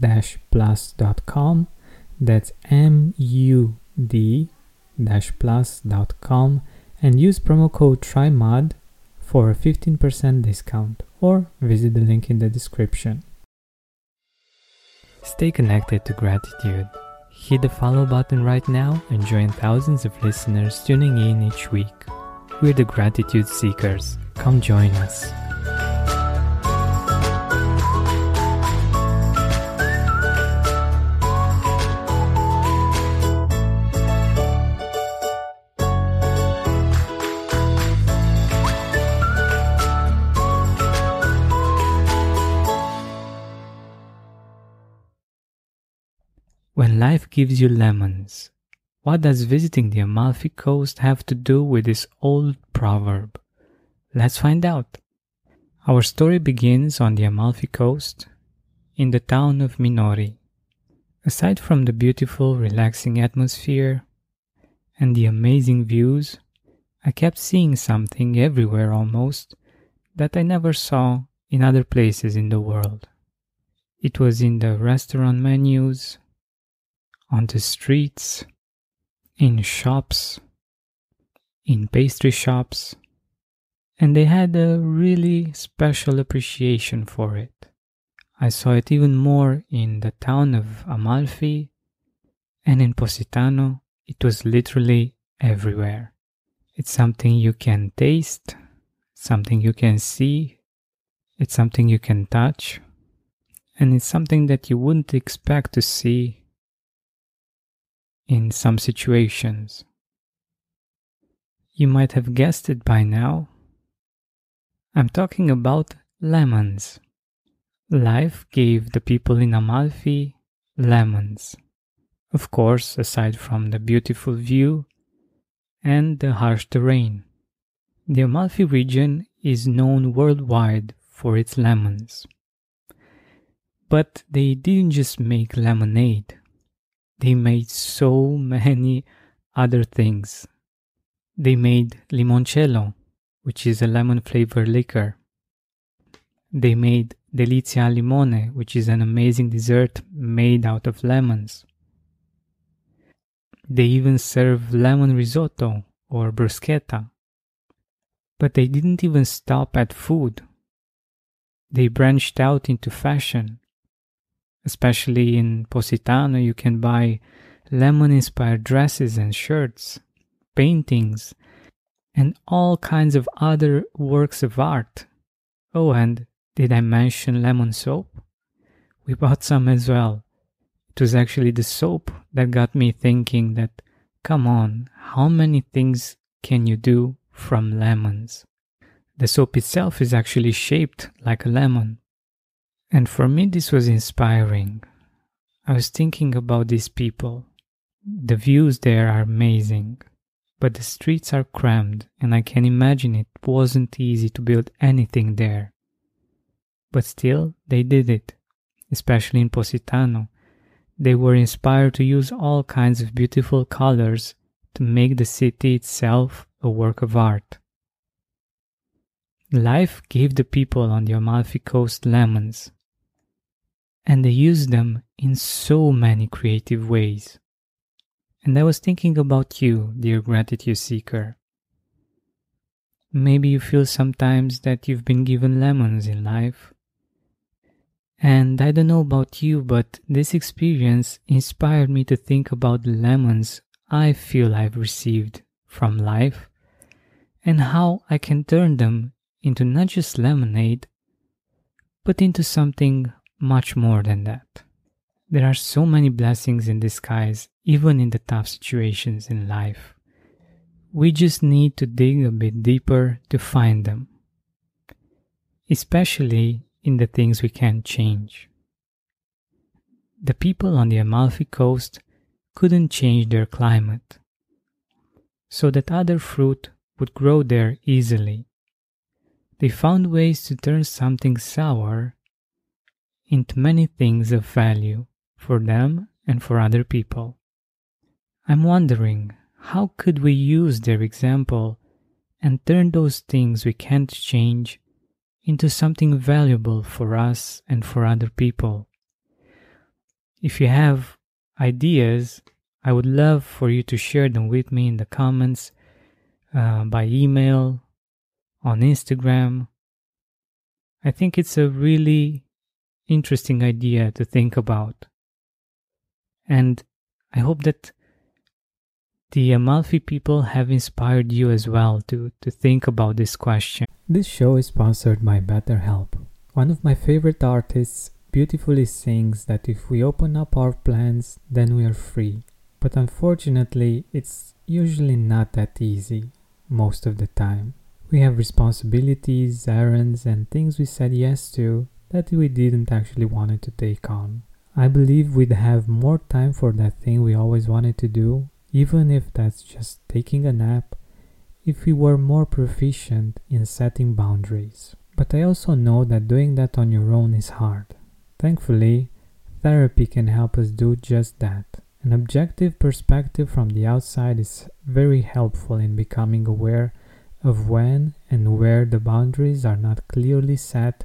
mood-plus.com. That's M U D plus.com and use promo code TRYMUD for a 15% discount or visit the link in the description. Stay connected to gratitude. Hit the follow button right now and join thousands of listeners tuning in each week. We're the Gratitude Seekers. Come join us. When life gives you lemons, what does visiting the Amalfi Coast have to do with this old proverb? Let's find out. Our story begins on the Amalfi Coast, in the town of Minori. Aside from the beautiful, relaxing atmosphere and the amazing views, I kept seeing something everywhere almost that I never saw in other places in the world. It was in the restaurant menus, on the streets, in shops, in pastry shops, and they had a really special appreciation for it. I saw it even more in the town of Amalfi and in Positano. It was literally everywhere. It's something you can taste, something you can see, it's something you can touch, and it's something that you wouldn't expect to see in some situations. You might have guessed it by now. I'm talking about lemons. Life gave the people in Amalfi lemons. Of course, aside from the beautiful view and the harsh terrain. The Amalfi region is known worldwide for its lemons. But they didn't just make lemonade they made so many other things. They made limoncello, which is a lemon flavored liquor. They made delizia limone, which is an amazing dessert made out of lemons. They even serve lemon risotto or bruschetta. But they didn't even stop at food. They branched out into fashion Especially in Positano, you can buy lemon inspired dresses and shirts, paintings, and all kinds of other works of art. Oh, and did I mention lemon soap? We bought some as well. It was actually the soap that got me thinking that, come on, how many things can you do from lemons? The soap itself is actually shaped like a lemon. And for me, this was inspiring. I was thinking about these people. The views there are amazing, but the streets are crammed, and I can imagine it wasn't easy to build anything there. But still, they did it, especially in Positano. they were inspired to use all kinds of beautiful colors to make the city itself a work of art. Life gave the people on the Amalfi Coast lemons, and they use them in so many creative ways. And I was thinking about you, dear gratitude seeker. Maybe you feel sometimes that you've been given lemons in life. And I don't know about you, but this experience inspired me to think about the lemons I feel I've received from life and how I can turn them into not just lemonade, but into something much more than that. There are so many blessings in disguise, even in the tough situations in life. We just need to dig a bit deeper to find them, especially in the things we can't change. The people on the Amalfi Coast couldn't change their climate, so that other fruit would grow there easily. They found ways to turn something sour into many things of value for them and for other people. I'm wondering how could we use their example and turn those things we can't change into something valuable for us and for other people. If you have ideas, I would love for you to share them with me in the comments, uh, by email, on Instagram. I think it's a really interesting idea to think about. And I hope that the Amalfi people have inspired you as well to, to think about this question. This show is sponsored by BetterHelp. One of my favorite artists beautifully sings that if we open up our plans, then we are free. But unfortunately, it's usually not that easy most of the time. We have responsibilities, errands, and things we said yes to that we didn't actually wanted to take on. I believe we'd have more time for that thing we always wanted to do, even if that's just taking a nap, if we were more proficient in setting boundaries. But I also know that doing that on your own is hard. Thankfully, therapy can help us do just that. An objective perspective from the outside is very helpful in becoming aware of when and where the boundaries are not clearly set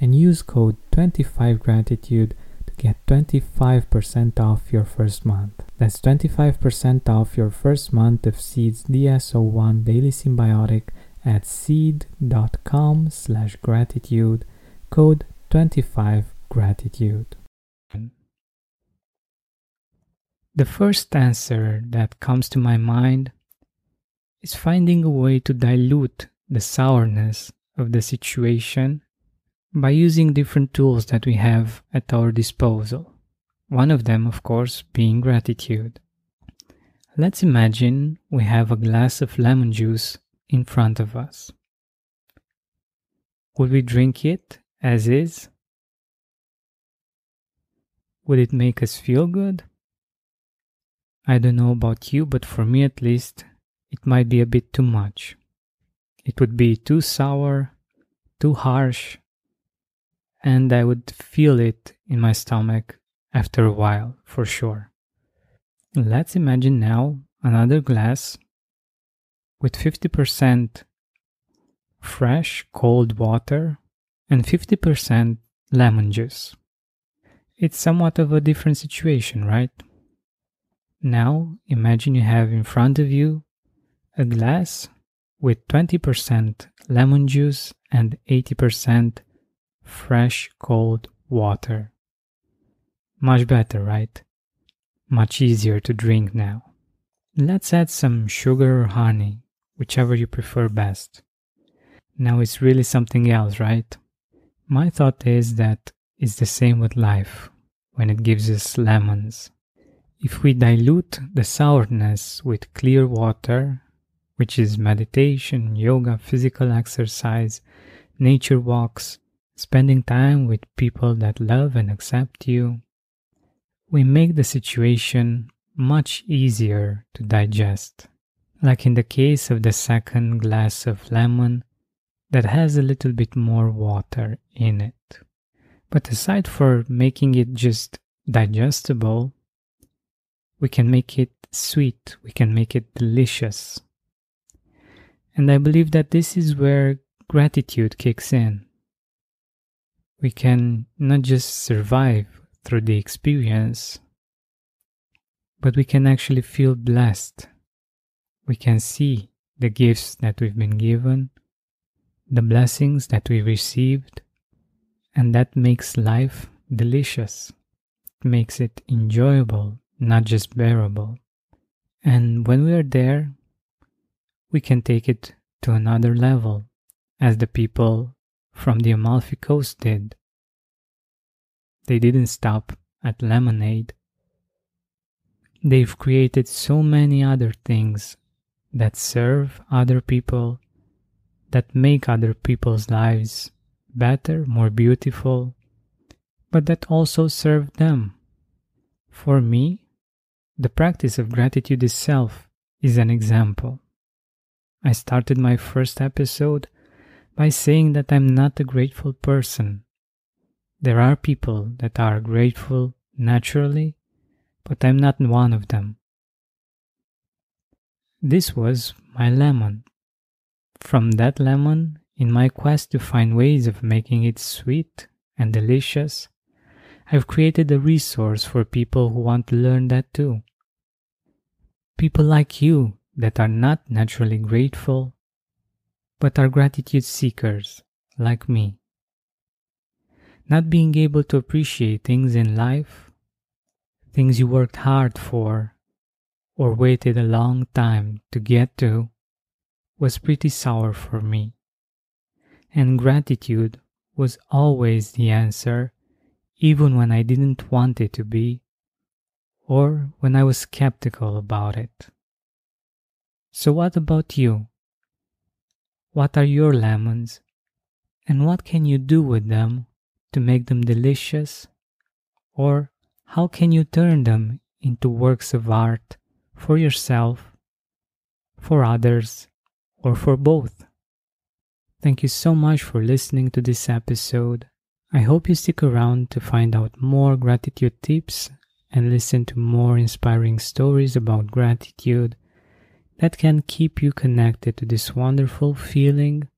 and use code 25gratitude to get 25% off your first month. That's 25% off your first month of Seed's DS-01 Daily Synbiotic at seed.com slash gratitude, code 25gratitude. The first answer that comes to my mind is finding a way to dilute the sourness of the situation by using different tools that we have at our disposal. One of them, of course, being gratitude. Let's imagine we have a glass of lemon juice in front of us. Would we drink it as is? Would it make us feel good? I don't know about you, but for me at least, it might be a bit too much. It would be too sour, too harsh, and I would feel it in my stomach after a while, for sure. Let's imagine now another glass with 50% fresh cold water and 50% lemon juice. It's somewhat of a different situation, right? Now imagine you have in front of you a glass with 20% lemon juice and 80% fresh cold water. Much better, right? Much easier to drink now. Let's add some sugar or honey, whichever you prefer best. Now it's really something else, right? My thought is that it's the same with life when it gives us lemons. If we dilute the sourness with clear water, which is meditation, yoga, physical exercise, nature walks, spending time with people that love and accept you, we make the situation much easier to digest. Like in the case of the second glass of lemon that has a little bit more water in it. But aside for making it just digestible, we can make it sweet, we can make it delicious. And I believe that this is where gratitude kicks in. We can not just survive through the experience, but we can actually feel blessed. We can see the gifts that we've been given, the blessings that we received, and that makes life delicious. It makes it enjoyable not just bearable. And when we are there, we can take it to another level, as the people from the Amalfi Coast did. They didn't stop at lemonade. They've created so many other things that serve other people, that make other people's lives better, more beautiful, but that also serve them. For me, the practice of gratitude itself is an example. I started my first episode by saying that I'm not a grateful person. There are people that are grateful naturally, but I'm not one of them. This was my lemon. From that lemon, in my quest to find ways of making it sweet and delicious, I've created a resource for people who want to learn that too. People like you that are not naturally grateful, but are gratitude seekers like me. Not being able to appreciate things in life, things you worked hard for, or waited a long time to get to, was pretty sour for me. And gratitude was always the answer, even when I didn't want it to be or when I was skeptical about it. So, what about you? What are your lemons? And what can you do with them to make them delicious Or how can you turn them into works of art for yourself, for others, or for both? Thank you so much for listening to this episode. I hope you stick around to find out more gratitude tips and listen to more inspiring stories about gratitude that can keep you connected to this wonderful feeling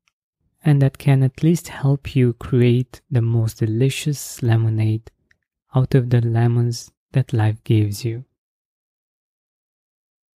and that can at least help you create the most delicious lemonade out of the lemons that life gives you.